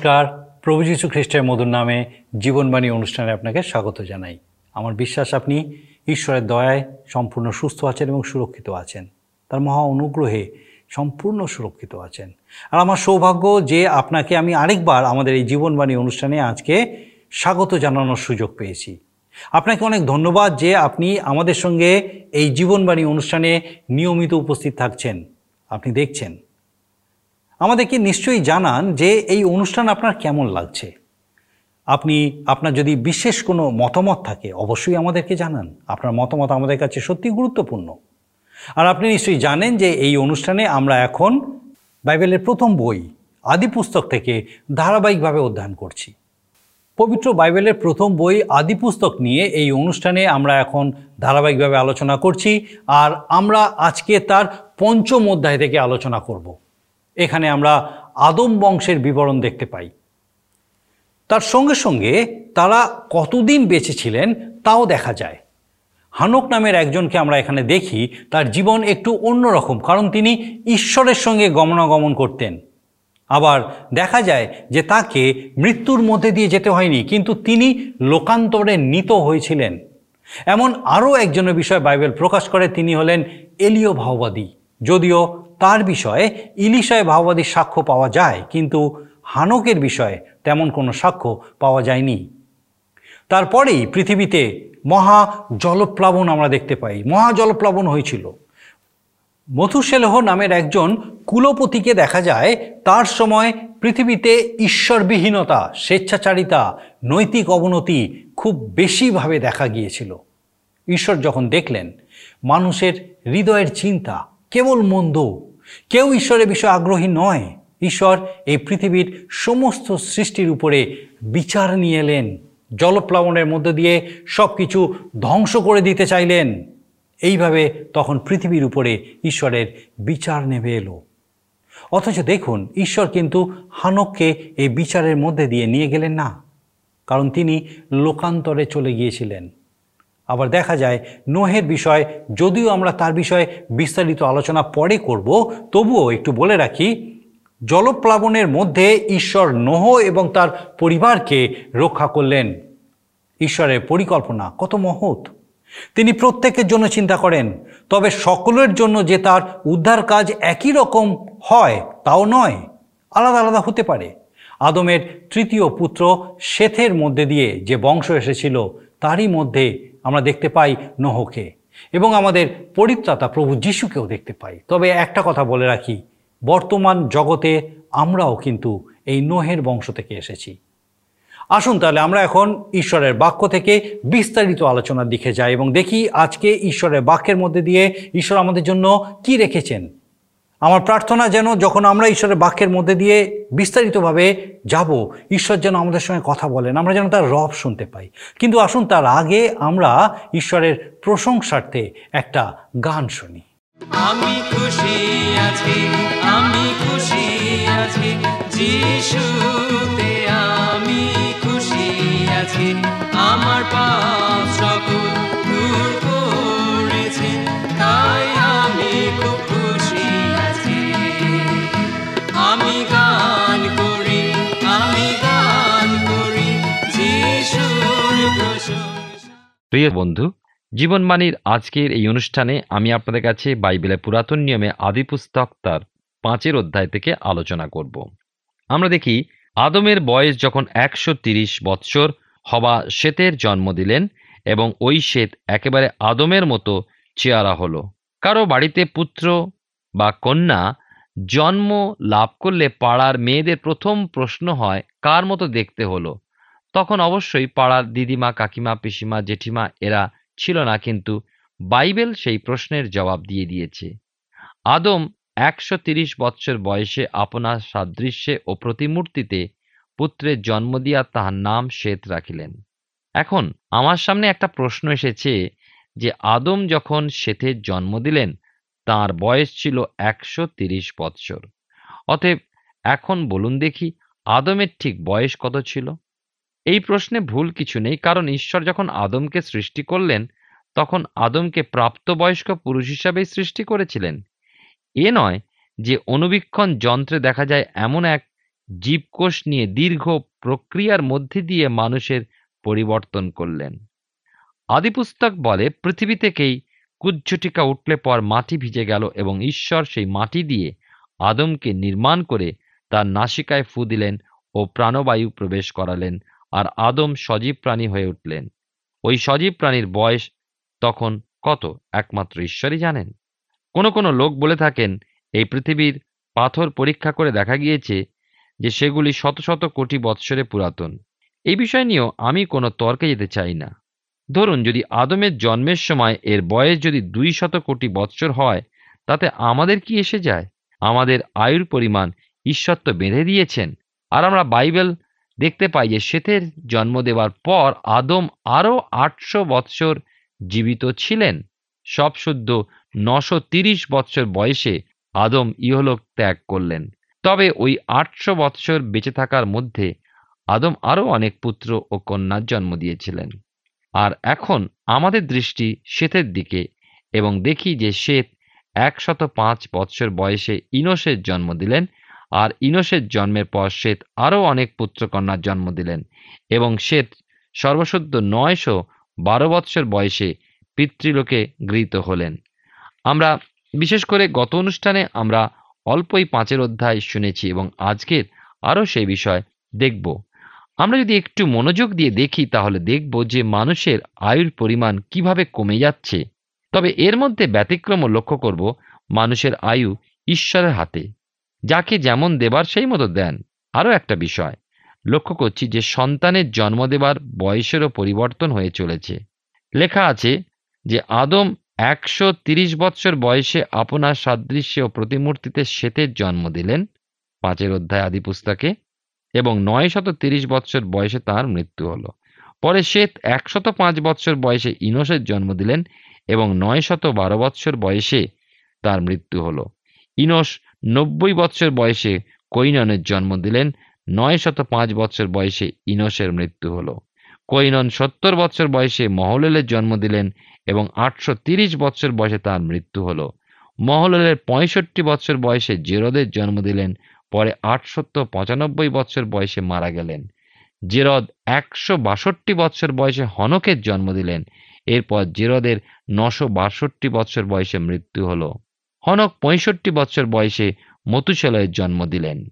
নমস্কার। প্রভু যীশু খ্রিস্টের মধুর নামে জীবনবাণী অনুষ্ঠানে আপনাকে স্বাগত জানাই। আমার বিশ্বাস, আপনি ঈশ্বরের দয়ায় সম্পূর্ণ সুস্থ আছেন এবং সুরক্ষিত আছেন। তার মহা অনুগ্রহে সম্পূর্ণ সুরক্ষিত আছেন। আর আমার সৌভাগ্য যে আপনাকে আমি আরেকবার আমাদের এই জীবনবাণী অনুষ্ঠানে আজকে স্বাগত জানানোর সুযোগ পেয়েছি। আপনাকে অনেক ধন্যবাদ যে আপনি আমাদের সঙ্গে এই জীবনবাণী অনুষ্ঠানে নিয়মিত উপস্থিত থাকছেন। আপনি দেখছেন। আমাদেরকে নিশ্চয়ই জানান যে এই অনুষ্ঠান আপনার কেমন লাগছে। আপনি, আপনার যদি বিশেষ কোনো মতামত থাকে, অবশ্যই আমাদেরকে জানান। আপনার মতামত আমাদের কাছে সত্যি গুরুত্বপূর্ণ। আর আপনি নিশ্চয়ই জানেন যে এই অনুষ্ঠানে আমরা এখন বাইবেলের প্রথম বই আদি পুস্তক থেকে ধারাবাহিকভাবে অধ্যয়ন করছি। পবিত্র বাইবেলের প্রথম বই আদি পুস্তক নিয়ে এই অনুষ্ঠানে আমরা এখন ধারাবাহিকভাবে আলোচনা করছি। আর আমরা আজকে তার পঞ্চম অধ্যায় থেকে আলোচনা করব। এখানে আমরা আদম বংশের বিবরণ দেখতে পাই। তার সঙ্গে সঙ্গে তারা কতদিন বেঁচে ছিলেন তাও দেখা যায়। হানক নামের একজনকে আমরা এখানে দেখি, তার জীবন একটু অন্যরকম কারণ তিনি ঈশ্বরের সঙ্গে গমনাগমন করতেন। আবার দেখা যায় যে তাকে মৃত্যুর মধ্যে দিয়ে যেতে হয়নি, কিন্তু তিনি লোকান্তরে নিত হয়েছিলেন। এমন আরও একজনের বিষয় বাইবেল প্রকাশ করে, তিনি হলেন এলিও ভাওবাদী, যদিও তার বিষয়ে ইলিশয় ভাওবাদীর সাক্ষ্য পাওয়া যায়, কিন্তু হানকের বিষয়ে তেমন কোনো সাক্ষ্য পাওয়া যায়নি। তারপরেই পৃথিবীতে মহা জলপ্লাবন আমরা দেখতে পাই। মহা জলপ্লাবন হয়েছিল। মধুসেলহ নামের একজন কুলপতিকে দেখা যায়, তার সময় পৃথিবীতে ঈশ্বরবিহীনতা, স্বেচ্ছাচারিতা, নৈতিক অবনতি খুব বেশিভাবে দেখা গিয়েছিল। ঈশ্বর যখন দেখলেন, মানুষের হৃদয়ের চিন্তা কেবল মন্দ কেউ ঈশ্বরের বিষয়ে আগ্রহী নয়। ঈশ্বর এই পৃথিবীর সমস্ত সৃষ্টির উপরে বিচার নিয়ে এলেন। জলপ্লাবনের মধ্যে দিয়ে সব কিছু ধ্বংস করে দিতে চাইলেন। এইভাবে তখন পৃথিবীর উপরে ঈশ্বরের বিচার নেমে এলো। অথচ দেখুন, ঈশ্বর কিন্তু হানককে এই বিচারের মধ্যে দিয়ে নিয়ে গেলেন না। কারণ তিনি লোকান্তরে চলে গিয়েছিলেন। আবার দেখা যায় নোহের বিষয়, যদিও আমরা তার বিষয়ে বিস্তারিত আলোচনা পরে করব, তবুও একটু বলে রাখি, জলপ্লাবনের মধ্যে ঈশ্বর নোহ এবং তার পরিবারকে রক্ষা করলেন। ঈশ্বরের পরিকল্পনা কত মহৎ। তিনি প্রত্যেকের জন্য চিন্তা করেন, তবে সকলের জন্য যে তার উদ্ধার কাজ একই রকম হয়, তাও নয়। আলাদা আলাদা হতে পারে। আদমের তৃতীয় পুত্র শেথের মধ্যে দিয়ে যে বংশ এসেছিল, তারই মধ্যে আমরা দেখতে পাই নহকে এবং আমাদের পরিত্রাতা প্রভু যিশুকেও দেখতে পাই। তবে একটা কথা বলে রাখি, বর্তমান জগতে আমরাও কিন্তু এই নোহের বংশ থেকে এসেছি। আসুন তাহলে আমরা এখন ঈশ্বরের বাক্য থেকে বিস্তারিত আলোচনার দিকে যাই এবং দেখি আজকে ঈশ্বরের বাক্যের মধ্যে দিয়ে ঈশ্বর আমাদের জন্য কি রেখেছেন। আমার প্রার্থনা যেন যখন আমরা ঈশ্বরের বাক্যের মধ্যে দিয়ে বিস্তারিতভাবে যাব, ঈশ্বর যেন আমাদের সঙ্গে কথা বলেন, আমরা যেন তার রব শুনতে পাই। কিন্তু আসুন তার আগে আমরা ঈশ্বরের প্রশংসার্থে একটা গান শুনি। আমি খুশি আছি, আমি খুশি আছি, যিশুতে আমি খুশি আছি, আমার পাপ প্রিয় বন্ধু জীবনবাণীর আজকের এই অনুষ্ঠানে আমি আপনাদের কাছে বাইবেলের পুরাতন নিয়মে আদি পুস্তক তার পাঁচের অধ্যায় থেকে আলোচনা করব। আমরা দেখি, আদমের বয়স যখন একশো তিরিশ বৎসর হবা শ্বেতের জন্ম দিলেন এবং ওই শ্বেত একেবারে আদমের মতো চেয়ারা হলো। কারও বাড়িতে পুত্র বা কন্যা জন্ম লাভ করলে পাড়ার মেয়েদের প্রথম প্রশ্ন হয়, কার মতো দেখতে হলো? তখন অবশ্যই পাড়ার দিদিমা, কাকিমা, পিসিমা, জেঠিমা এরা ছিল না, কিন্তু বাইবেল সেই প্রশ্নের জবাব দিয়ে দিয়েছে। আদম একশো তিরিশ বৎসর বয়সে আপনার সাদৃশ্যে ও প্রতিমূর্তিতে পুত্রের জন্ম দিয়া তাহার নাম শ্বেত রাখিলেন। এখন আমার সামনে একটা প্রশ্ন এসেছে যে আদম যখন শ্বেতের জন্ম দিলেন, তার বয়স ছিল একশো তিরিশ বৎসর। অতএব এখন বলুন দেখি, আদমের ঠিক বয়স কত ছিল? এই প্রশ্নে ভুল কিছু নেই, কারণ ঈশ্বর যখন আদমকে সৃষ্টি করলেন, তখন আদমকে প্রাপ্তবয়স্ক পুরুষ হিসাবেই সৃষ্টি করেছিলেন। এ নয় যে অনুবীক্ষণ যন্ত্রে দেখা যায় এমন এক জীবকোষ নিয়ে দীর্ঘ প্রক্রিয়ার মধ্যে দিয়ে মানুষের পরিবর্তন করলেন। আদিপুস্তক বলে, পৃথিবী থেকেই কুজ্ঝটিকা উঠলে পর মাটি ভিজে গেল এবং ঈশ্বর সেই মাটি দিয়ে আদমকে নির্মাণ করে তার নাসিকায় ফু দিলেন ও প্রাণবায়ু প্রবেশ করালেন আর আদম সজীব প্রাণী হয়ে উঠলেন। ওই সজীব প্রাণীর বয়স তখন কত, একমাত্র ঈশ্বরই জানেন। কোনো কোনো লোক বলে থাকেন, এই পৃথিবীর পাথর পরীক্ষা করে দেখা গিয়েছে যে সেগুলি শত শত কোটি বৎসরে পুরাতন। এই বিষয় নিয়েও আমি কোনো তর্কে যেতে চাই না। ধরুন, যদি আদমের জন্মের সময় এর বয়স যদি দুই শত কোটি বৎসর হয়, তাতে আমাদের কি এসে যায়? আমাদের আয়ুর পরিমাণ ঈশ্বর তো বেঁধে দিয়েছেন। আর আমরা বাইবেল দেখতে পাই যে শ্বেতের জন্ম দেওয়ার পর আদম আরও আটশো বৎসর জীবিত ছিলেন। সব শুদ্ধ নশো তিরিশ বৎসর বয়সে আদম ইহলোক ত্যাগ করলেন। তবে ওই আটশো বৎসর বেঁচে থাকার মধ্যে আদম আরও অনেক পুত্র ও কন্যার জন্ম দিয়েছিলেন। আর এখন আমাদের দৃষ্টি শ্বেতের দিকে এবং দেখি যে শ্বেত একশত পাঁচ বৎসর বয়সে ইনোসের জন্ম দিলেন আর ইনোসের জন্মের পর শ্বেত আরও অনেক পুত্রকন্যার জন্ম দিলেন এবং শ্বেত সর্বসদ্য নয়শো বারো বৎসর বয়সে পিতৃলোকে গৃহীত হলেন। আমরা, বিশেষ করে গত অনুষ্ঠানে আমরা অল্পই পাঁচের অধ্যায় শুনেছি এবং আজকের আরও সেই বিষয় দেখব। আমরা যদি একটু মনোযোগ দিয়ে দেখি, তাহলে দেখব যে মানুষের আয়ুর পরিমাণ কীভাবে কমে যাচ্ছে। তবে এর মধ্যে ব্যতিক্রমও লক্ষ্য করব, মানুষের আয়ু ঈশ্বরের হাতে। যাকে যেমন দেবার সেই মতো দেন। আরও একটা বিষয়, লক্ষ্য করছি যে সন্তানের জন্ম দেবার বয়সেরও পরিবর্তন হয়ে চলেছে। লেখা আছে যে আদম একশো তিরিশ বৎসর বয়সে আপনার সাদৃশ্য ও প্রতিমূর্তিতে শ্বেতের জন্ম দিলেন, পাঁচের অধ্যায় আদি পুস্তকে, এবং নয় শত তিরিশ বৎসর বয়সে তার মৃত্যু হলো। পরে শ্বেত একশত পাঁচ বৎসর বয়সে ইনোসের জন্ম দিলেন এবং নয় শত বারো বৎসর বয়সে তার মৃত্যু হলো। ইনোস নব্বই বৎসর বয়সে কৈননের জন্ম দিলেন। নয় শত পাঁচ বৎসর বয়সে ইনসের মৃত্যু হলো। কৈনন সত্তর বৎসর বয়সে মহলেলের জন্ম দিলেন এবং আটশো তিরিশ বৎসর বয়সে তার মৃত্যু হলো। মহলেলের পঁয়ষট্টি বৎসর বয়সে জেরদের জন্ম দিলেন, পরে আটশত পঁচানব্বই বৎসর বয়সে মারা গেলেন। জেরদ একশো বাষট্টি বৎসর বয়সে হনকের জন্ম দিলেন, এরপর জেরদের নশো বাষট্টি বৎসর বয়সে মৃত্যু হলো। হনক পঁয়ষট্টি বৎসর বয়সে মতুশলয়ের জন্ম দিলেন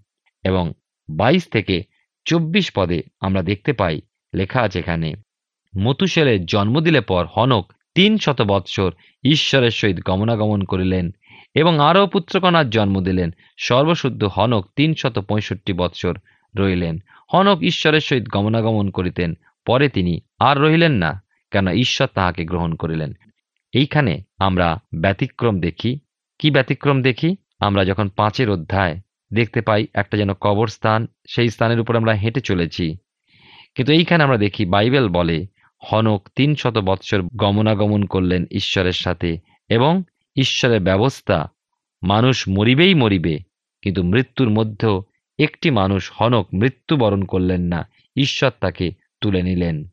এবং বাইশ থেকে চব্বিশ পদে আমরা দেখতে পাই, লেখা আছে এখানে মতুশেলের জন্ম দিলে পর হনক তিন শত বৎসর ঈশ্বরের সহিত গমনাগমন করিলেন এবং আরও পুত্রকণার জন্ম দিলেন। সর্বশুদ্ধ হনক তিন শত পঁয়ষট্টি বৎসর রইলেন। হনক ঈশ্বরের সহিত গমনাগমন করিতেন, পরে তিনি আর রহিলেন না কেন ঈশ্বর তাহাকে গ্রহণ করিলেন। এইখানে আমরা ব্যতিক্রম দেখি। কি ব্যতিক্রম দেখি? আমরা যখন পাঁচের অধ্যায় দেখতে পাই একটা যেন কবরস্থান, সেই স্থানের উপর আমরা হেঁটে চলেছি। কিন্তু এইখানে আমরা দেখি বাইবেল বলে, হনক তিন শত বৎসর গমনাগমন করলেন ঈশ্বরের সাথে এবং ঈশ্বরের ব্যবস্থা, মানুষ মরিবেই মরিবে, কিন্তু মৃত্যুর মধ্যেও একটি মানুষ হনক মৃত্যুবরণ করলেন না, ঈশ্বর তাকে তুলে নিলেন।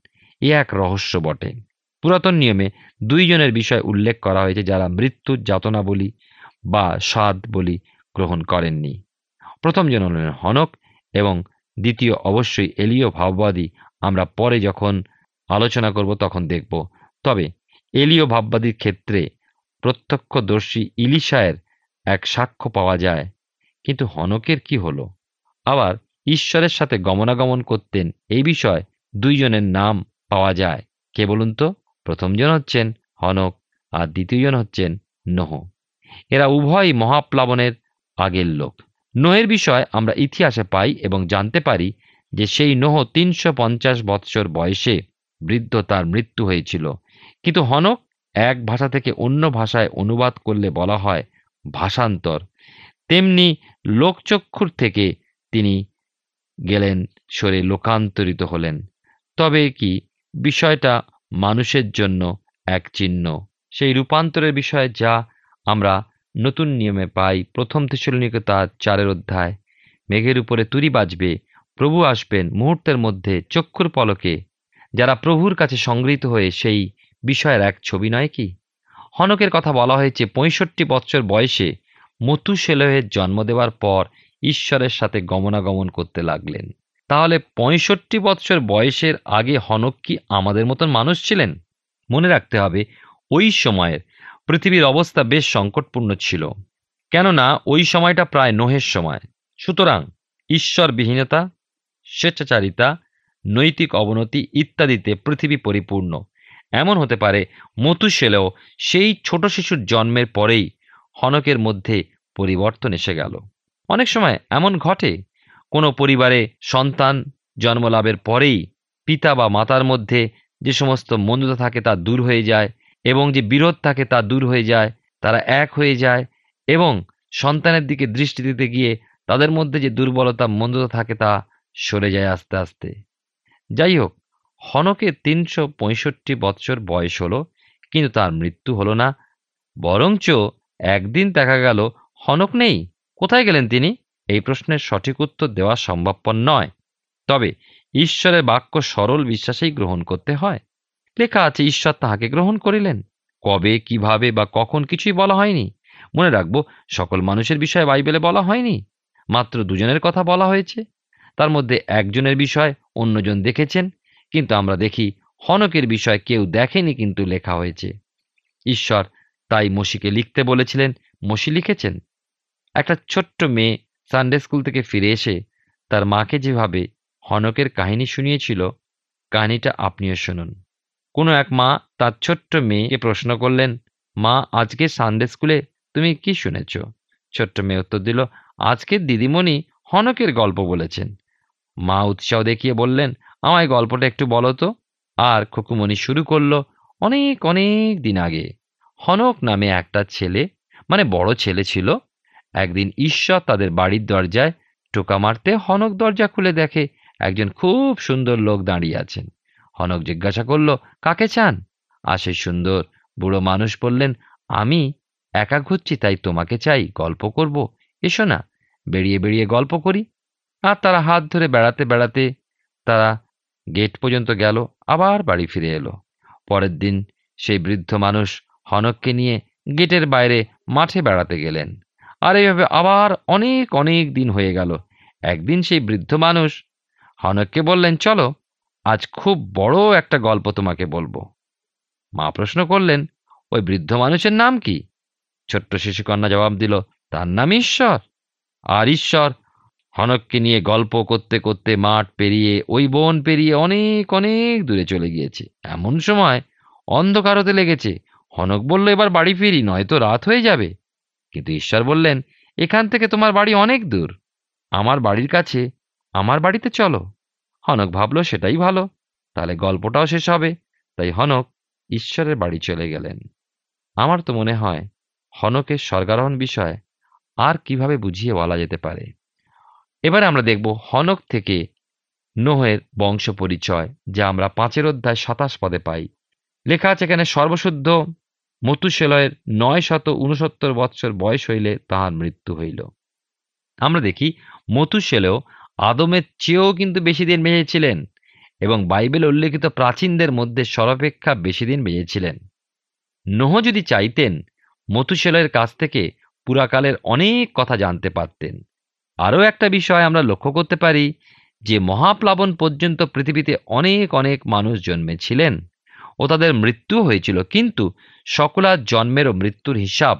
এ এক রহস্য বটে। পুরাতন নিয়মে দুইজনের বিষয় উল্লেখ করা হয়েছে যারা মৃত্যুর যাতনা বলি বা স্বাদ বলি গ্রহণ করেননি। প্রথম জন হলেন হনক এবং দ্বিতীয় অবশ্যই এলীয় ভাববাদী আমরা পরে যখন আলোচনা করব তখন দেখব। তবে এলীয় ভাববাদীর ক্ষেত্রে প্রত্যক্ষদর্শী ইলিশায়ের এক সাক্ষ্য পাওয়া যায়। কিন্তু হনকের কি হল? আবার ঈশ্বরের সাথে গমনাগমন করতেন এই বিষয় দুইজনের নাম পাওয়া যায়। কে বলুন তো? প্রথমজন হচ্ছেন হনক আর দ্বিতীয়জন হচ্ছেন নোহ। এরা উভয়ই মহাপ্লাবনের আগের লোক। নোহের বিষয় আমরা ইতিহাসে পাই এবং জানতে পারি যে সেই নোহ তিনশো পঞ্চাশ বৎসর বয়সে বৃদ্ধ তার মৃত্যু হয়েছিল। কিন্তু হনক এক ভাষা থেকে অন্য ভাষায় অনুবাদ করলে বলা হয় ভাষান্তর। তেমনি লোকচক্ষুর থেকে তিনি গেলেন সরে লোকান্তরিত হলেন। তবে কি বিষয়টা মানুষের জন্য এক চিহ্ন? সেই রূপান্তরের বিষয়ে যা আমরা নতুন নিয়মে পাই প্রথম তেসলিনিকে তার চারের অধ্যায়। মেঘের উপরে তুরি বাজবে, প্রভু আসবেন মুহূর্তের মধ্যে চক্ষুর পলকে। যারা প্রভুর কাছে সংগৃহীত হয়ে সেই বিষয়ের এক ছবি নয় কি? হনকের কথা বলা হয়েছে পঁয়ষট্টি বৎসর বয়সে মতুশেলহের জন্ম দেওয়ার পর ঈশ্বরের সাথে গমনাগমন করতে লাগলেন। তাহলে পঁয়ষট্টি বৎসর বয়সের আগে হনক কি আমাদের মতন মানুষ ছিলেন? মনে রাখতে হবে, ওই সময়ের পৃথিবীর অবস্থা বেশ সংকটপূর্ণ ছিল। কেননা, ওই সময়টা প্রায় নোহের সময়। সুতরাং ঈশ্বরবিহীনতা, স্বেচ্ছাচারিতা, নৈতিক অবনতি ইত্যাদিতে পৃথিবী পরিপূর্ণ। এমন হতে পারে মতুশেলেও সেই ছোট শিশুর জন্মের পরেই হনকের মধ্যে পরিবর্তন এসে গেল। অনেক সময় এমন ঘটে, কোনো পরিবারে সন্তান জন্মলাভের পরেই পিতা বা মাতার মধ্যে যে সমস্ত মন্দতা থাকে তা দূর হয়ে যায় এবং যে বিরোধ থাকে তা দূর হয়ে যায়, তারা এক হয়ে যায় এবং সন্তানের দিকে দৃষ্টি দিতে গিয়ে তাদের মধ্যে যে দুর্বলতা, মন্দতা থাকে তা সরে যায় আস্তে আস্তে। যাই হোক হনকের তিনশো পঁয়ষট্টি বৎসর বয়স হলো, কিন্তু তার মৃত্যু হলো না। বরঞ্চ একদিন দেখা গেল, হনক নেই। কোথায় গেলেন তিনি? এই প্রশ্নের সঠিক উত্তর দেওয়া সম্ভবপর নয়। তবে ঈশ্বরের বাক্য সরল বিশ্বাসেই গ্রহণ করতে হয়। লেখা আছে, ঈশ্বর তাহাকে গ্রহণ করিলেন। কবে, কীভাবে বা কখন কিছুই বলা হয়নি। মনে রাখব, সকল মানুষের বিষয়ে বাইবেলে বলা হয়নি। মাত্র দুজনের কথা বলা হয়েছে। তার মধ্যে একজনের বিষয় অন্যজন দেখেছেন, কিন্তু আমরা দেখি হনকের বিষয় কেউ দেখেনি কিন্তু লেখা হয়েছে। ঈশ্বর তাই মসিকে লিখতে বলেছিলেন, মসি লিখেছেন? একটা ছোট্ট মেয়ে সানডে স্কুল থেকে ফিরে এসে তার মাকে যেভাবে হনকের কাহিনী শুনিয়েছিল, কাহিনীটা আপনিও শুনুন। কোনো এক মা তার ছোট্ট মেয়েকে প্রশ্ন করলেন, মা, আজকে সানডে স্কুলে তুমি কি শুনেছ? ছোট্ট মেয়ে উত্তর দিল আজকের দিদিমণি হনকের গল্প বলেছেন। মা উৎসাহ দেখিয়ে বললেন, আমায় গল্পটা একটু বলো তো। আর খুকুমণি শুরু করল, অনেক অনেক দিন আগে হনক নামে একটা ছেলে মানে বড় ছেলে ছিল, একদিন ঈশ্বর তাদের বাড়ির দরজায় টোকা মারতে হনক দরজা খুলে দেখে একজন খুব সুন্দর লোক দাঁড়িয়ে আছেন। হনক জিজ্ঞাসা করল, কাকে চান? আর সেই সুন্দর, বুড়ো মানুষ বললেন, আমি একা ঘুরছি, তাই তোমাকে চাই, গল্প করব। এসো না, বেরিয়ে বেরিয়ে গল্প করি। আর তারা হাত ধরে বেড়াতে বেড়াতে তারা গেট পর্যন্ত গেল, আবার বাড়ি ফিরে এলো। পরের দিন সেই বৃদ্ধ মানুষ হনককে নিয়ে গেটের বাইরে মাঠে বেড়াতে গেলেন। আর এইভাবে আবার অনেক অনেক দিন হয়ে গেল। একদিন সেই বৃদ্ধ মানুষ হনককে বললেন, চলো আজ খুব বড় একটা গল্প তোমাকে বলব। মা প্রশ্ন করলেন, ওই বৃদ্ধ মানুষের নাম কি? ছোট্ট শিশুকন্যা জবাব দিল, তার নাম ঈশ্বর। আর ঈশ্বর হনককে নিয়ে গল্প করতে করতে মাঠ পেরিয়ে, ওই বন পেরিয়ে অনেক অনেক দূরে চলে গিয়েছে। এমন সময় অন্ধকার হতে লেগেছে। হনক বলল, এবার বাড়ি ফিরি, নয়তো রাত হয়ে যাবে। কিন্তু ঈশ্বর বললেন, এখান থেকে তোমার বাড়ি অনেক দূর। আমার বাড়ির কাছে, আমার বাড়িতে চলো। হনক ভাবলো সেটাই ভালো। তাহলে গল্পটাও শেষ হবে। তাই হনক ঈশ্বরের বাড়ি চলে গেলেন। আমার তো মনে হয় হনকের স্বর্গারোহণ বিষয় আর কীভাবে বুঝিয়ে বলা যেতে পারে। এবারে আমরা দেখব হনক থেকে নোহের বংশ পরিচয়, যা আমরা পাঁচের অধ্যায় সাতাশ পদে পাই। লেখা আছে এখানে, সর্বশুদ্ধ মতুশেলয়ের নয় শত উনসত্তর বৎসর বয়স হইলে তাহার মৃত্যু হইল। আমরা দেখি মতুশেলেও আদমের চেয়েও কিন্তু বেশি দিন বেঁচেছিলেন এবং বাইবেল উল্লেখিত প্রাচীনদের মধ্যে সর্বাপেক্ষা বেশি দিন বেঁচেছিলেন। নোহ যদি চাইতেন মতুশেলের কাছ থেকে পুরাকালের অনেক কথা জানতে পারতেন। আরও একটা বিষয় আমরা লক্ষ্য করতে পারি যে মহাপ্লাবন পর্যন্ত পৃথিবীতে অনেক অনেক মানুষ জন্মেছিলেন ও তাদের মৃত্যু হয়েছিল। কিন্তু সকলার জন্মের ও মৃত্যুর হিসাব,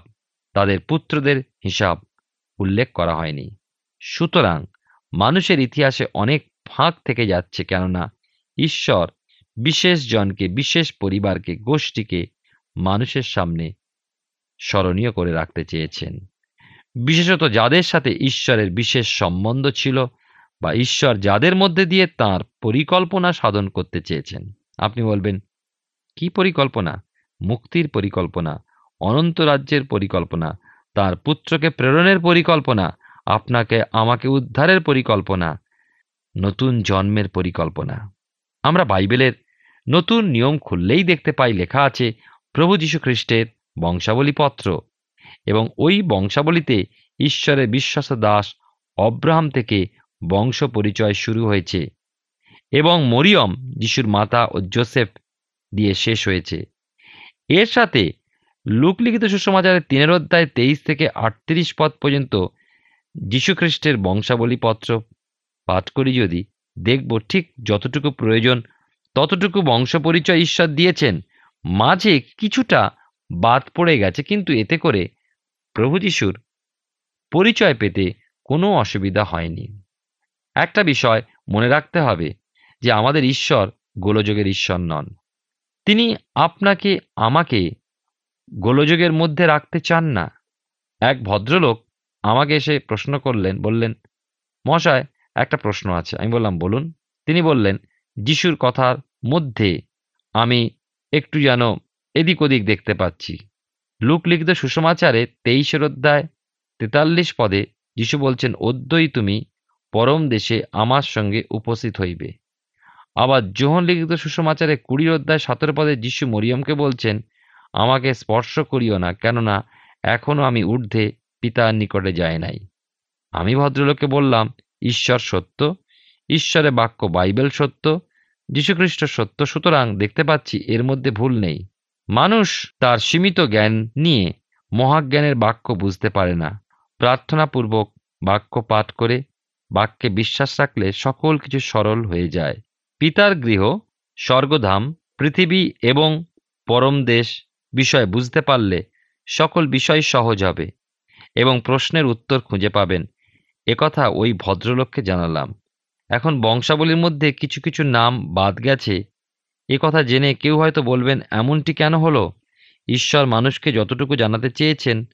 তাদের পুত্রদের হিসাব উল্লেখ করা হয়নি। সুতরাং মানুষের ইতিহাসে অনেক ফাঁক থেকে যাচ্ছে কেননা ঈশ্বর বিশেষ জনকে, বিশেষ পরিবারকে, গোষ্ঠীকে মানুষের সামনে স্মরণীয় করে রাখতে চেয়েছেন। বিশেষত যাদের সাথে ঈশ্বরের বিশেষ সম্বন্ধ ছিল বা ঈশ্বর যাদের মধ্যে দিয়ে তার পরিকল্পনা সাধন করতে চেয়েছেন। আপনি বলবেন, কি পরিকল্পনা? মুক্তির পরিকল্পনা? অনন্ত রাজ্যের পরিকল্পনা? তার পুত্রকে প্রেরণের পরিকল্পনা? আপনাকে আমাকে উদ্ধারের পরিকল্পনা, নতুন জন্মের পরিকল্পনা। আমরা বাইবেলের নতুন নিয়ম খুললেই দেখতে পাই লেখা আছে, প্রভু যীশু খ্রিস্টের বংশাবলী পত্র এবং ওই বংশাবলীতে ঈশ্বরের বিশ্বাস দাস অব্রাহাম থেকে বংশ পরিচয় শুরু হয়েছে এবং মরিয়ম, যিশুর মাতা ও জোসেফ দিয়ে শেষ হয়েছে। এর সাথে লুকলিখিত সুসমাচারের তিনের অধ্যায় তেইশ থেকে আটত্রিশ পদ পর্যন্ত যীশুখ্রিস্টের বংশাবলীপত্র পাঠ করি যদি, দেখব ঠিক যতটুকু প্রয়োজন, ততটুকু বংশ পরিচয় ঈশ্বর দিয়েছেন। মাঝে কিছুটা বাদ পড়ে গেছে, কিন্তু এতে করে প্রভু যিশুর পরিচয় পেতে কোনো অসুবিধা হয়নি। একটা বিষয় মনে রাখতে হবে যে, আমাদের ঈশ্বর গোলযোগের ঈশ্বর নন। তিনি আপনাকে আমাকে গোলযোগের মধ্যে রাখতে চান না। এক ভদ্রলোক আমাকে এসে প্রশ্ন করলেন, বললেন, মহাশয়, একটা প্রশ্ন আছে। আমি বললাম, বলুন। তিনি বললেন, যিশুর কথার মধ্যে আমি একটু যেন এদিক ওদিক দেখতে পাচ্ছি। লুক লিখিত সুষমাচারে তেইশের অধ্যায় তেতাল্লিশ পদে যিশু বলছেন অদ্যই তুমি পরম দেশে আমার সঙ্গে উপস্থিত হইবে। আবার যোহন লিখিত সুষমাচারে কুড়ির অধ্যায় সতেরো পদে যিশু মরিয়মকে বলছেন, আমাকে স্পর্শ করিও না, কেননা এখনও আমি ঊর্ধ্বে পিতার নিকটে যায় নাই। আমি ভদ্রলোককে বললাম, ঈশ্বর সত্য ঈশ্বরের বাক্য বাইবেল সত্য যীশুখ্রিস্ট সত্য, সুতরাং দেখতে পাচ্ছি এর মধ্যে ভুল নেই। মানুষ তার সীমিত জ্ঞান নিয়ে মহাজ্ঞানের বাক্য বুঝতে পারে না। প্রার্থনাপূর্বক বাক্য পাঠ করে বাক্যে বিশ্বাস রাখলে সকল কিছু সরল হয়ে যায়। পিতার গৃহ, স্বর্গধাম, পৃথিবী এবং পরম দেশ বিষয় বুঝতে পারলে সকল বিষয় সহজ হবে। এবং প্রশ্নের উত্তর খুঁজে পাবেন। একথা ওই ভদ্রলোককে জানালাম। এখন বংশাবলীর মধ্যে কিছু কিছু নাম বাদ গেছে। এ কথা জেনে কেউ হয়তো বলবেন, এমনটি কেন হলো? ঈশ্বর মানুষকে যতটুকু জানাতে চেয়েছেন,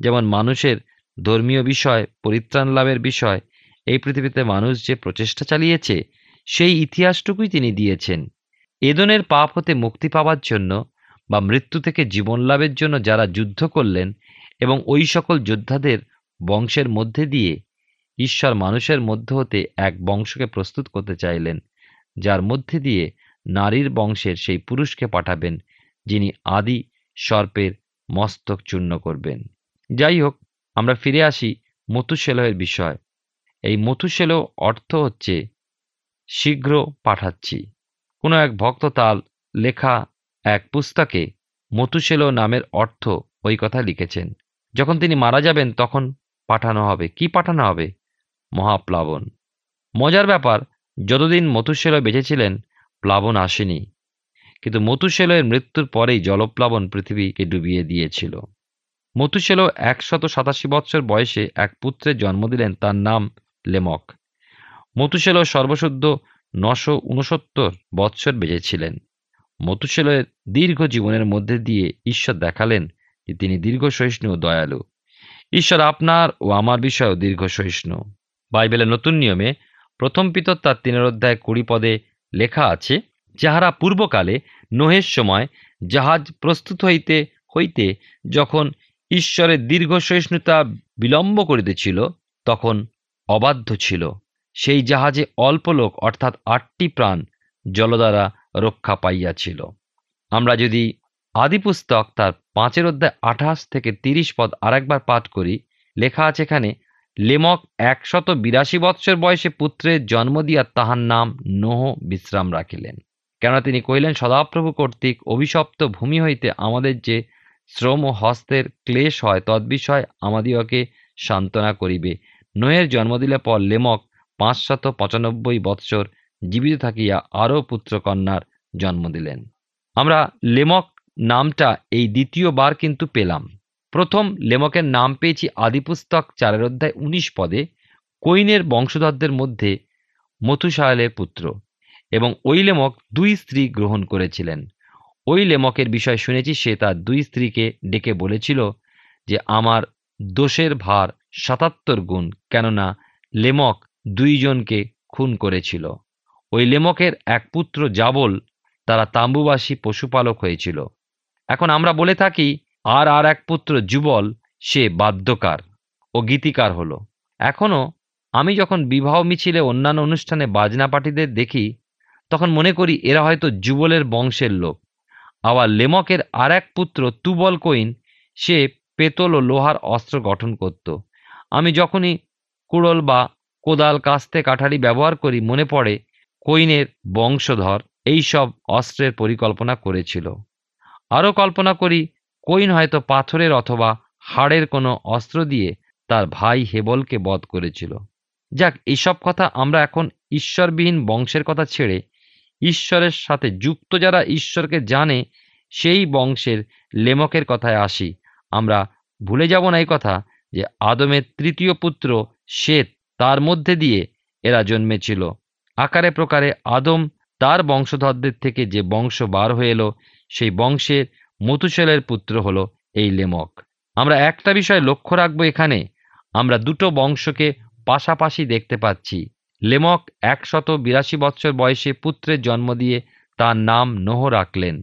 যেমন মানুষের ধর্মীয় বিষয়, পরিত্রাণ লাভের বিষয়, এই পৃথিবীতে মানুষ যে প্রচেষ্টা চালিয়েছে, সেই ইতিহাসটুকুই তিনি দিয়েছেন। এদনের পাপ হতে মুক্তি পাওয়ার জন্য বা মৃত্যু থেকে জীবন লাভের জন্য যারা যুদ্ধ করলেন এবং ওই সকল যোদ্ধাদের বংশের মধ্যে দিয়ে ঈশ্বর মানুষের মধ্য হতে এক বংশকে প্রস্তুত করতে চাইলেন, যার মধ্যে দিয়ে নারীর বংশের সেই পুরুষকে পাঠাবেন, যিনি আদি সর্পের মস্তক চূর্ণ করবেন। যাই হোক, আমরা ফিরে আসি মতুশেলহের বিষয়। এই মতুশেল অর্থ হচ্ছে, শীঘ্র পাঠাচ্ছি। কোনো এক ভক্ত তাল লেখা এক পুস্তকে মতুশেল নামের অর্থ ওই কথা লিখেছেন। যখন তিনি মারা যাবেন, তখন পাঠানো হবে। কি পাঠানো হবে? মহাপ্লাবন। মজার ব্যাপার, যতদিন মতুশেল বেঁচেছিলেন প্লাবন আসেনি। কিন্তু মতুশেলের মৃত্যুর পরেই জলপ্লাবন পৃথিবীকে ডুবিয়ে দিয়েছিল। মতুশেল একশত সাতাশি বৎসর বয়সে এক পুত্রের জন্ম দিলেন, তার নাম লেমক। মতুশেল সর্বশুদ্ধ নশো উনসত্তর বৎসর বেঁচেছিলেন মতুশেলের দীর্ঘ জীবনের মধ্যে দিয়ে ঈশ্বর দেখালেন তিনি দীর্ঘ সহিষ্ণু ও দয়ালু। ঈশ্বর আপনার ও আমার বিষয়েও দীর্ঘ সহিষ্ণু। বাইবেলের নতুন নিয়মে প্রথম পিতর তার তিনের অধ্যায় কুড়ি পদে লেখা আছে, যাহারা পূর্বকালে নোহের সময় জাহাজ প্রস্তুত হইতে হইতে যখন ঈশ্বরের দীর্ঘ সহিষ্ণুতা বিলম্ব করিতেছিল, তখন অবাধ্য ছিল। সেই জাহাজে অল্প লোক, অর্থাৎ আটটি প্রাণ জলদ্বারা রক্ষা পাইয়াছিল। আমরা যদি আদিপুস্তক তার পাঁচের অধ্যায় আঠাশ থেকে তিরিশ পদ আরেকবার পাঠ করি। লেখা আছে এখানে, লেমক একশত বিরাশি বৎসর বয়সে পুত্রের জন্ম দিয়া তাহার নাম নোহ বিশ্রাম রাখিলেন। কেননা তিনি কহিলেন, সদাপ্রভু কর্তৃক অভিশপ্ত ভূমি হইতে আমাদের যে শ্রম ও হস্তের ক্লেশ হয় তদ্বিষয় আমাদিওকে সান্ত্বনা করিবে। নোয়ের জন্ম দিলে পর লেমক পাঁচশত পঁচানব্বই বৎসর জীবিত থাকিয়া আরও পুত্রকন্যার জন্ম দিলেন। আমরা লেমক নামটা এই দ্বিতীয়বার কিন্তু পেলাম। প্রথম লেমকের নাম পেয়েছি আদিপুস্তক চারের অধ্যায় উনিশ পদে কৈনের বংশধরদের মধ্যে মথুসায়ালের পুত্র এবং ওই লেমক দুই স্ত্রী গ্রহণ করেছিলেন। ওই লেমকের বিষয় শুনেছি, সে তার দুই স্ত্রীকে ডেকে বলেছিল যে, আমার দোষের ভার সাতাত্তর গুণ, কেননা লেমক দুইজনকে খুন করেছিল। ওই লেমকের এক পুত্র জাবল, তারা তাম্বুবাসী পশুপালক হয়েছিল। এখন আমরা বলে থাকি, আর আর এক পুত্র যুবল, সে বাদ্যকার ও গীতিকার হলো। এখনও আমি যখন বিবাহ মিছিলে অন্যান্য অনুষ্ঠানে বাজনা পার্টিদের দেখি, তখন মনে করি এরা হয়তো যুবলের বংশের লোক। আবার লেমকের আর এক পুত্র তুবল কইন, সে পেতল ও লোহার অস্ত্র গঠন করত। আমি যখনই কুড়ল বা কোদাল কাস্তে কাঠারি ব্যবহার করি, মনে পড়ে কৈনের বংশধর এই সব অস্ত্রের পরিকল্পনা করেছিল। আরও কল্পনা করি কৈন হয়তো পাথরের অথবা হাড়ের কোনো অস্ত্র দিয়ে তার ভাই হেবলকে বধ করেছিল। যাক, এসব কথা আমরা এখন ঈশ্বরবিহীন বংশের কথা ছেড়ে ঈশ্বরের সাথে যুক্ত যারা ঈশ্বরকে জানে, সেই বংশের লেমকের কথায় আসি। আমরা ভুলে যাব না এই কথা যে আদমের তৃতীয় পুত্র শ্বেত তার মধ্যে দিয়ে এরা জন্মেছিল। আকারে প্রকারে আদম তার বংশধরদের থেকে যে বংশ বার হয়ে এলো সেই বংশের মতুশেলের পুত্র হল এই লেমক। আমরা একটা বিষয় লক্ষ্য রাখব এখানে। আমরা দুটো বংশকে পাশাপাশি দেখতে পাচ্ছি। লেমক একশত বিরাশি বৎসর বয়সে পুত্রের জন্ম দিয়ে তার নাম নোহ রাখলেন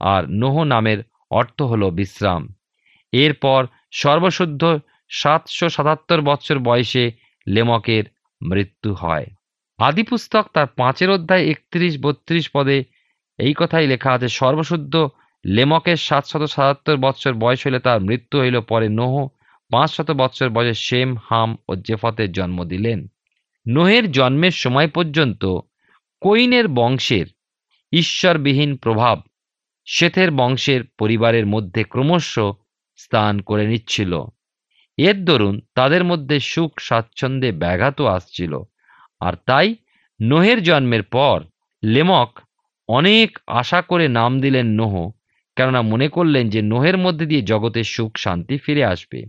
আর নোহ নামের অর্থ হল বিশ্রাম। এরপর সর্বশুদ্ধ সাতশো সাতাত্তর বৎসর বয়সে লেমকের মৃত্যু হয়। আদিপুস্তক তার পাঁচের অধ্যায় একত্রিশ বত্রিশ পদে এই কথাই লেখা আছে, সর্বশুদ্ধ লেমকের সাতশত সাতাত্তর বৎসর বয়স হইলে তার মৃত্যু হইল পরে নোহ পাঁচশত বৎসর বয়সে শেম হাম ও জেফতের জন্ম দিলেন। নোহের জন্মের সময় পর্যন্ত কৈনের বংশের ঈশ্বরবিহীন প্রভাব শেথের বংশের পরিবারের মধ্যে ক্রমশ স্থান করে নিচ্ছিল। এর দরুন তাদের মধ্যে সুখ স্বাচ্ছন্দ্যে ব্যাঘাতও আসছিল। আর তাই নোহের জন্মের পর লেমক অনেক আশা করে নাম দিলেন নোহ, কেননা মনে করলেন যে নোহের মধ্যে দিয়ে জগতের সুখ, শান্তি ফিরে আসবে।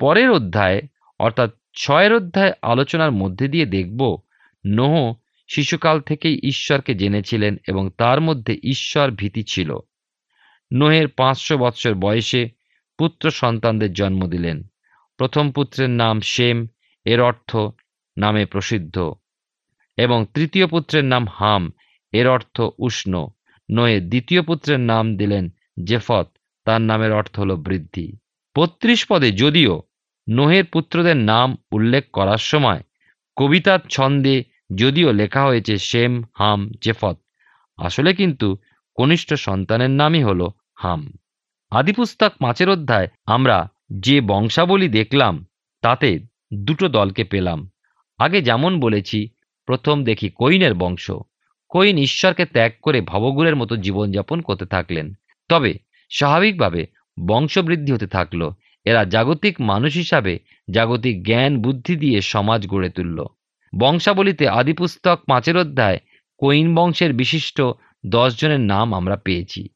পরের অধ্যায়ে, অর্থাৎ ছয়ের অধ্যায় আলোচনার মধ্যে দিয়ে দেখব, নোহ শিশুকাল থেকেই ঈশ্বরকে জেনেছিলেন এবং তার মধ্যে ঈশ্বর ভীতি ছিল। নোহের পাঁচশো বৎসর বয়সে পুত্র সন্তানদের জন্ম দিলেন। প্রথম পুত্রের নাম শেম এর অর্থ নামে প্রসিদ্ধ। এবং তৃতীয় পুত্রের নাম হাম এর অর্থ উষ্ণ। নোয়ের দ্বিতীয় পুত্রের নাম দিলেন জেফত, তার নামের অর্থ হল বৃদ্ধি। বত্রিশ পদে, যদিও নোহের পুত্রদের নাম উল্লেখ করার সময় কবিতার ছন্দে যদিও লেখা হয়েছে শেম হাম, জেফত। আসলে কিন্তু কনিষ্ঠ সন্তানের নামই হল হাম। আদিপুস্তক পাঁচের অধ্যায়, আমরা যে বংশাবলী দেখলাম, তাতে দুটো দলকে পেলাম। আগে যেমন বলেছি, প্রথম দেখি কৈনের বংশ। কৈন ঈশ্বরকে ত্যাগ করে ভবগুরের মতো জীবনযাপন করতে থাকলেন? তবে স্বাভাবিকভাবে বংশবৃদ্ধি হতে থাকল। এরা জাগতিক মানুষ হিসাবে জাগতিক জ্ঞান, বুদ্ধি দিয়ে সমাজ গড়ে তুলল। বংশাবলীতে আদিপুস্তক পাঁচের অধ্যায় কৈন বংশের বিশিষ্ট জনের নাম আমরা পেয়েছি।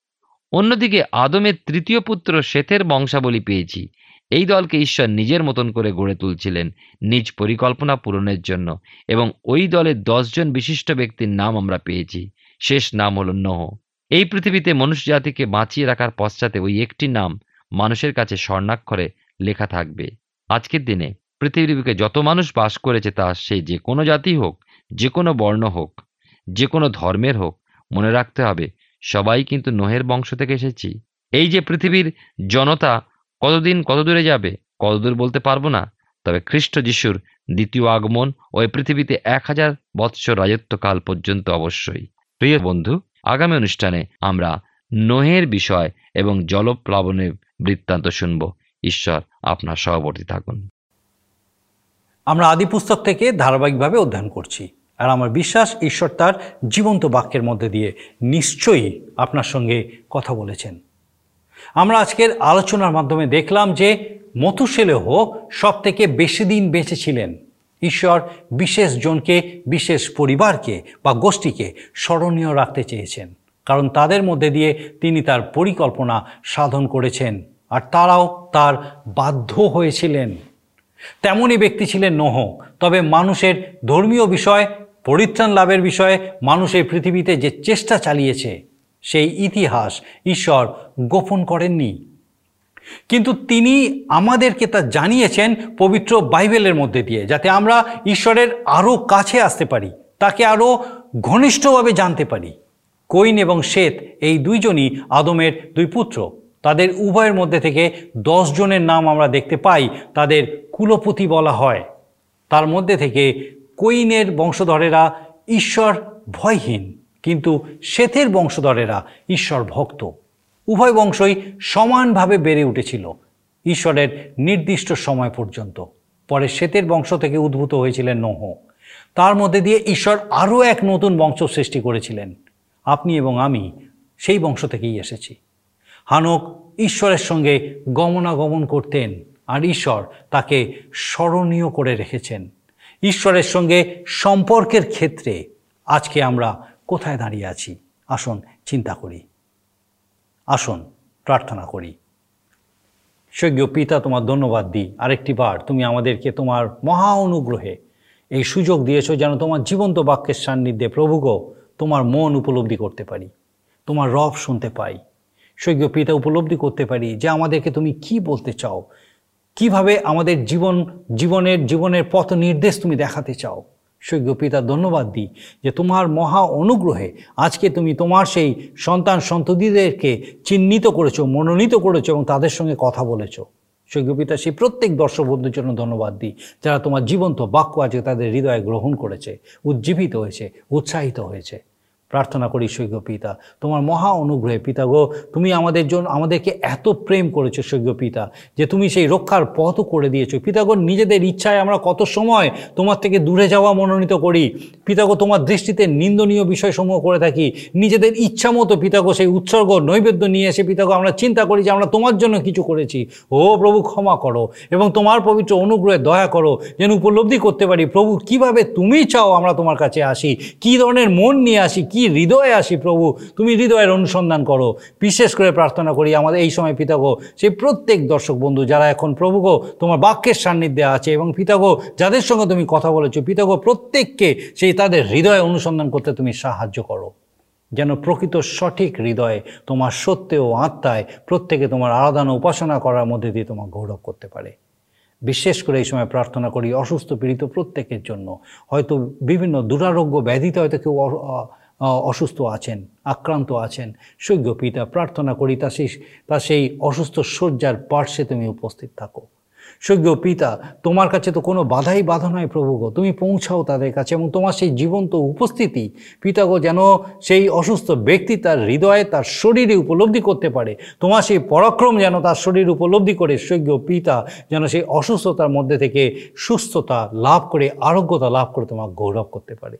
অন্যদিকে আদমের তৃতীয় পুত্র শেথের বংশাবলী পেয়েছি। এই দলকে ঈশ্বর নিজের মতন করে গড়ে তুলছিলেন নিজ পরিকল্পনা পূরণের জন্য এবং ওই দলের দশজন বিশিষ্ট ব্যক্তির নাম আমরা পেয়েছি। শেষ নাম হল নহ। এই পৃথিবীতে মনুষ্য জাতিকে বাঁচিয়ে রাখার পশ্চাতে ওই একটি নাম মানুষের কাছে স্বর্ণাক্ষরে লেখা থাকবে। আজকের দিনে পৃথিবীর বুকে যত মানুষ বাস করেছে তা সে যে কোনো জাতি হোক, যে কোনো বর্ণ হোক, যে কোনো ধর্মের হোক, মনে রাখতে হবে সবাই কিন্তু নোহের বংশ থেকে এসেছি। এই যে পৃথিবীর জনতা কতদিন কত দূরে যাবে? কতদূর বলতে পারব না। তবে খ্রিস্ট যিশুর দ্বিতীয় আগমন ওই পৃথিবীতে এক হাজার বৎসর রাজত্বকাল পর্যন্ত অবশ্যই। প্রিয় বন্ধু, আগামী অনুষ্ঠানে আমরা নোহের বিষয় এবং জলপ্লাবনের বৃত্তান্ত শুনব। ঈশ্বর আপনার সহবর্তী থাকুন। আমরা আদি পুস্তক থেকে ধারাবাহিকভাবে অধ্যয়ন করছি আর আমার বিশ্বাস ঈশ্বর তার জীবন্ত বাক্যের মধ্যে দিয়ে নিশ্চয়ই আপনার সঙ্গে কথা বলেছেন। আমরা আজকের আলোচনার মাধ্যমে দেখলাম যে মতুশেলেহ সব থেকে বেশি দিন বেঁচে ছিলেন। ঈশ্বর বিশেষ জনকে, বিশেষ পরিবারকে বা গোষ্ঠীকে স্মরণীয় রাখতে চেয়েছেন। কারণ তাদের মধ্যে দিয়ে তিনি তার পরিকল্পনা সাধন করেছেন আর তারাও তার বাধ্য হয়েছিলেন। তেমনই ব্যক্তি ছিলেন নোহ। তবে মানুষের ধর্মীয় বিষয়, পরিত্রাণ লাভের বিষয়ে মানুষ এই পৃথিবীতে যে চেষ্টা চালিয়েছে সেই ইতিহাস ঈশ্বর গোপন করেননি। কিন্তু তিনি আমাদেরকে তা জানিয়েছেন পবিত্র বাইবেলের মধ্যে দিয়ে, যাতে আমরা ঈশ্বরের আরও কাছে আসতে পারি, তাকে আরও ঘনিষ্ঠভাবে জানতে পারি। কৈন এবং শ্বেত এই দুইজনই আদমের দুই পুত্র। তাদের উভয়ের মধ্যে থেকে দশ জনের নাম আমরা দেখতে পাই, তাদের কুলপতি বলা হয়। তার মধ্যে থেকে কৈনের বংশধরেরা ঈশ্বর ভয়হীন। কিন্তু শ্বেতের বংশধরেরা ঈশ্বর ভক্ত। উভয় বংশই সমানভাবে বেড়ে উঠেছিল, ঈশ্বরের নির্দিষ্ট সময় পর্যন্ত। পরে শ্বেতের বংশ থেকে উদ্ভূত হয়েছিলেন নহ। তার মধ্যে দিয়ে ঈশ্বর আরও এক নতুন বংশ সৃষ্টি করেছিলেন। আপনি এবং আমি সেই বংশ থেকেই এসেছি। হানক ঈশ্বরের সঙ্গে গমনাগমন করতেন আর ঈশ্বর তাকে স্মরণীয় করে রেখেছেন। ঈশ্বরের সঙ্গে সম্পর্কের ক্ষেত্রে আজকে আমরা কোথায় দাঁড়িয়ে আছি? আসুন, চিন্তা করি। আসুন, প্রার্থনা করি। স্বর্গীয় পিতা, তোমার ধন্যবাদ দিই। আরেকটি বার, তুমি আমাদেরকে তোমার মহা অনুগ্রহে এই সুযোগ দিয়েছ যেন তোমার জীবন্ত বাক্যের সান্নিধ্যে প্রভুগ তোমার মন উপলব্ধি করতে পারি, তোমার রব শুনতে পাই। স্বর্গীয় পিতা, উপলব্ধি করতে পারি যে আমাদেরকে তুমি কি বলতে চাও? কীভাবে আমাদের জীবন, জীবনের জীবনের পথ নির্দেশ তুমি দেখাতে চাও? স্বর্গীয় পিতা ধন্যবাদ দিই যে তোমার মহা অনুগ্রহে আজকে তুমি তোমার সেই সন্তান সন্ততিদেরকে চিহ্নিত করেছ, মনোনীত করেছ এবং তাদের সঙ্গে কথা বলেছ। স্বর্গীয় পিতা সেই প্রত্যেক দর্শক বন্ধুর জন্য ধন্যবাদ দিই যারা তোমার জীবন্ত বাক্য আজকে তাদের হৃদয়ে গ্রহণ করেছে, উজ্জীবিত হয়েছে, উৎসাহিত হয়েছে। প্রার্থনা করি স্বর্গীয় পিতা। তোমার মহা অনুগ্রহে পিতা গো, তুমি আমাদের জন্য আমাদেরকে এত প্রেম করেছ স্বর্গীয় পিতা, যে তুমি সেই রক্ষার পথও করে দিয়েছ। পিতাগো নিজেদের ইচ্ছায় আমরা কত সময় তোমার থেকে দূরে যাওয়া মনোনীত করি। পিতাগো তোমার দৃষ্টিতে নিন্দনীয় বিষয়সমূহ করে থাকি। নিজেদের ইচ্ছা মতো পিতাগো সেই উৎসর্গ নৈবেদ্য নিয়ে এসে পিতাগো আমরা চিন্তা করি যে আমরা তোমার জন্য কিছু করেছি। ও প্রভু, ক্ষমা করো এবং তোমার পবিত্র অনুগ্রহে দয়া করো, যেন উপলব্ধি করতে পারি, প্রভু, কীভাবে তুমি চাও আমরা তোমার কাছে আসি? কি ধরনের মন নিয়ে আসি? কি হৃদয়ে আসি প্রভু? তুমি হৃদয়ের অনুসন্ধান করো। বিশেষ করে প্রার্থনা করি আমাদের এই সময় পিতাগো সেই প্রত্যেক দর্শক বন্ধু যারা এখন প্রভুগো তোমার বাক্যের সান্নিধ্যে আছে এবং পিতাগো যাদের সঙ্গে তুমি কথা বলেছ পিতাগো প্রত্যেককে সেই তাদের হৃদয়ে অনুসন্ধান করতে তুমি সাহায্য করো। যেন প্রকৃত সঠিক হৃদয়ে তোমার সত্যে ও আত্মায় প্রত্যেকে তোমার আরাধনা উপাসনা করার মধ্যে দিয়ে তোমার গৌরব করতে পারে। বিশেষ করে এই সময় প্রার্থনা করি অসুস্থ পীড়িত প্রত্যেকের জন্য। হয়তো বিভিন্ন দুরারোগ্য ব্যাধিতে হয়তো কেউ অসুস্থ আছেন, আক্রান্ত আছেন সৈক্য পিতা, প্রার্থনা করি তা সেই তা সেই অসুস্থ শয্যার পার্শ্বে তুমি উপস্থিত থাকো। সৈক্য পিতা, তোমার কাছে তো কোনো বাধাই বাধা নয় প্রভুগ তুমি পৌঁছাও তাদের কাছে এবং তোমার সেই জীবন্ত উপস্থিতি, পিতা গো, যেন সেই অসুস্থ ব্যক্তি তার হৃদয়ে, তার শরীরে উপলব্ধি করতে পারে। তোমার সেই পরাক্রম যেন তার শরীর উপলব্ধি করে সৈক্য পিতা, যেন সেই অসুস্থতার মধ্যে থেকে সুস্থতা লাভ করে, আরোগ্যতা লাভ করে তোমার গৌরব করতে পারে।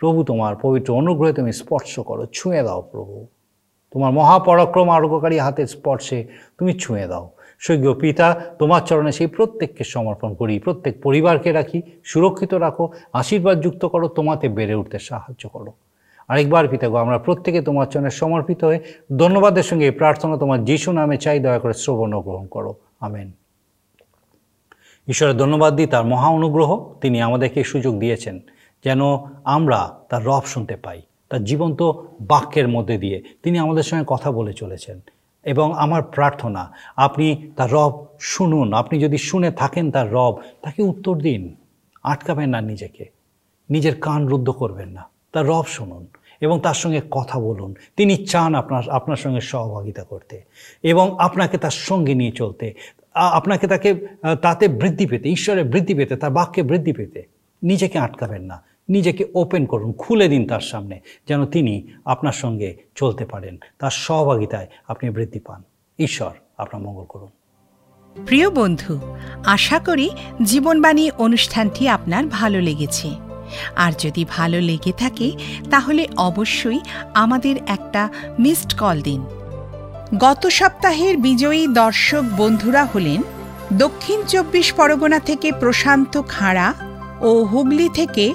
প্রভু, তোমার পবিত্র অনুগ্রহে তুমি স্পর্শ করো, ছুঁয়ে দাও প্রভু। তোমার মহাপরাক্রম আরোগ্যকারী হাতের স্পর্শে তুমি ছুঁয়ে দাও। স্বর্গীয় পিতা, তোমার চরণে সেই প্রত্যেককে সমর্পণ করি, প্রত্যেক পরিবারকে রাখি, সুরক্ষিত রাখো, আশীর্বাদ যুক্ত করো, তোমাতে বেড়ে উঠতে সাহায্য করো। আরেকবার পিতাগো আমরা প্রত্যেকে তোমার চরণে সমর্পিত হয়ে ধন্যবাদের সঙ্গে এই প্রার্থনা তোমার যিশু নামে চাই, দয়া করে শ্রবণ গ্রহণ করো। আমেন। ঈশ্বরের ধন্যবাদ দিই, তার মহা অনুগ্রহ তিনি আমাদেরকে সুযোগ দিয়েছেন। যেন আমরা তার রব শুনতে পাই, তার জীবন্ত বাক্যের মধ্যে দিয়ে। তিনি আমাদের সঙ্গে কথা বলে চলেছেন এবং আমার প্রার্থনা, আপনি তার রব শুনুন, আপনি যদি শুনে থাকেন তার রব, তাকে উত্তর দিন। আটকাবেন না নিজেকে, নিজের কান রুদ্ধ করবেন না, তার রব শুনুন এবং তার সঙ্গে কথা বলুন। তিনি চান আপনার আপনার সঙ্গে সহভাগিতা করতে এবং আপনাকে তার সঙ্গে নিয়ে চলতে আপনাকে তাকে তাতে বৃদ্ধি পেতে, ঈশ্বরের বৃদ্ধি পেতে, তার বাক্যে বৃদ্ধি পেতে। নিজেকে আটকাবেন না নিজেকে ওপেন করুন, খুলে দিন তার সামনে, যেন তিনি আপনার সঙ্গে চলতে পারেন। তার সহভাগিতায় আপনি বৃদ্ধি পান। ঈশ্বর আপনার মঙ্গল করুন। প্রিয় বন্ধু, আশা করি জীবনবাণী অনুষ্ঠানটি আপনার ভালো লেগেছে। আর যদি ভালো লেগে থাকে, তাহলে অবশ্যই আমাদের একটা মিসড কল দিন। গত সপ্তাহের বিজয়ী দর্শক বন্ধুরা হলেন দক্ষিণ চব্বিশ পরগনা থেকে প্রশান্ত খাঁড়া ও হুগলি থেকে